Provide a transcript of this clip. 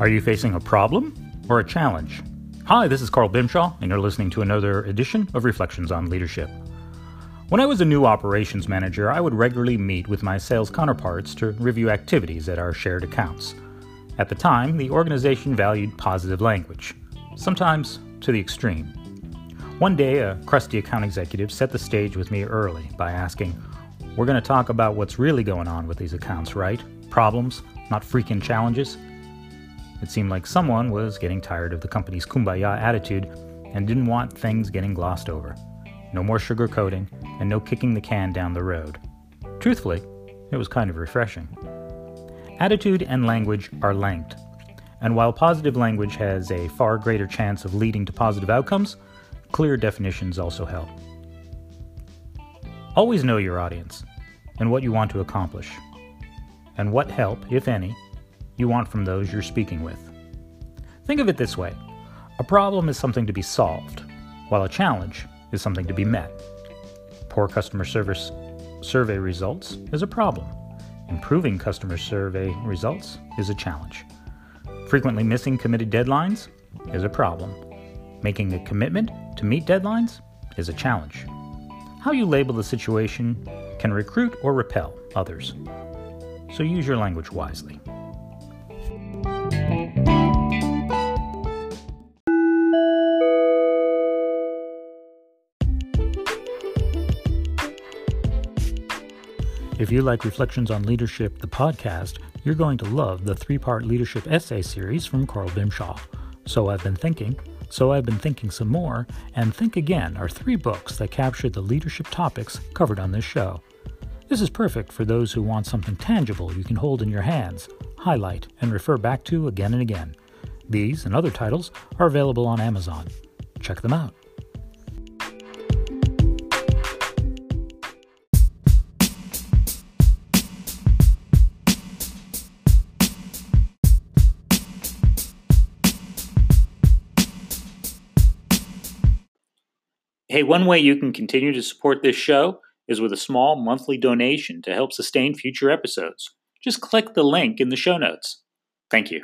Are you facing a problem or a challenge? Hi, this is Carl Bimshaw, and you're listening to another edition of Reflections on Leadership. When I was a new operations manager, I would regularly meet with my sales counterparts to review activities at our shared accounts. At the time, the organization valued positive language, sometimes to the extreme. One day, a crusty account executive set the stage with me early by asking, We're going to talk about what's really going on with these accounts, right? Problems, not freaking challenges. It seemed like someone was getting tired of the company's kumbaya attitude and didn't want things getting glossed over. No more sugarcoating, and no kicking the can down the road. Truthfully, it was kind of refreshing. Attitude and language are linked, and while positive language has a far greater chance of leading to positive outcomes, clear definitions also help. Always know your audience and what you want to accomplish, and what help, if any, you want from those you're speaking with. Think of it this way a problem is something to be solved, while a challenge is something to be met. Poor customer service survey results is a problem. Improving customer survey results is a challenge. Frequently missing committed deadlines is a problem. Making a commitment to meet deadlines is a challenge. How you label the situation can recruit or repel others. So use your language wisely. If you like Reflections on Leadership, the podcast, you're going to love the three part leadership essay series from Carl Bimshaw. So I've been thinking, so I've been thinking some more, and Think Again are three books that capture the leadership topics covered on this show. This is perfect for those who want something tangible you can hold in your hands, highlight, and refer back to again and again. These and other titles are available on Amazon. Check them out. Hey, one way you can continue to support this show is with a small monthly donation to help sustain future episodes. Just click the link in the show notes. Thank you.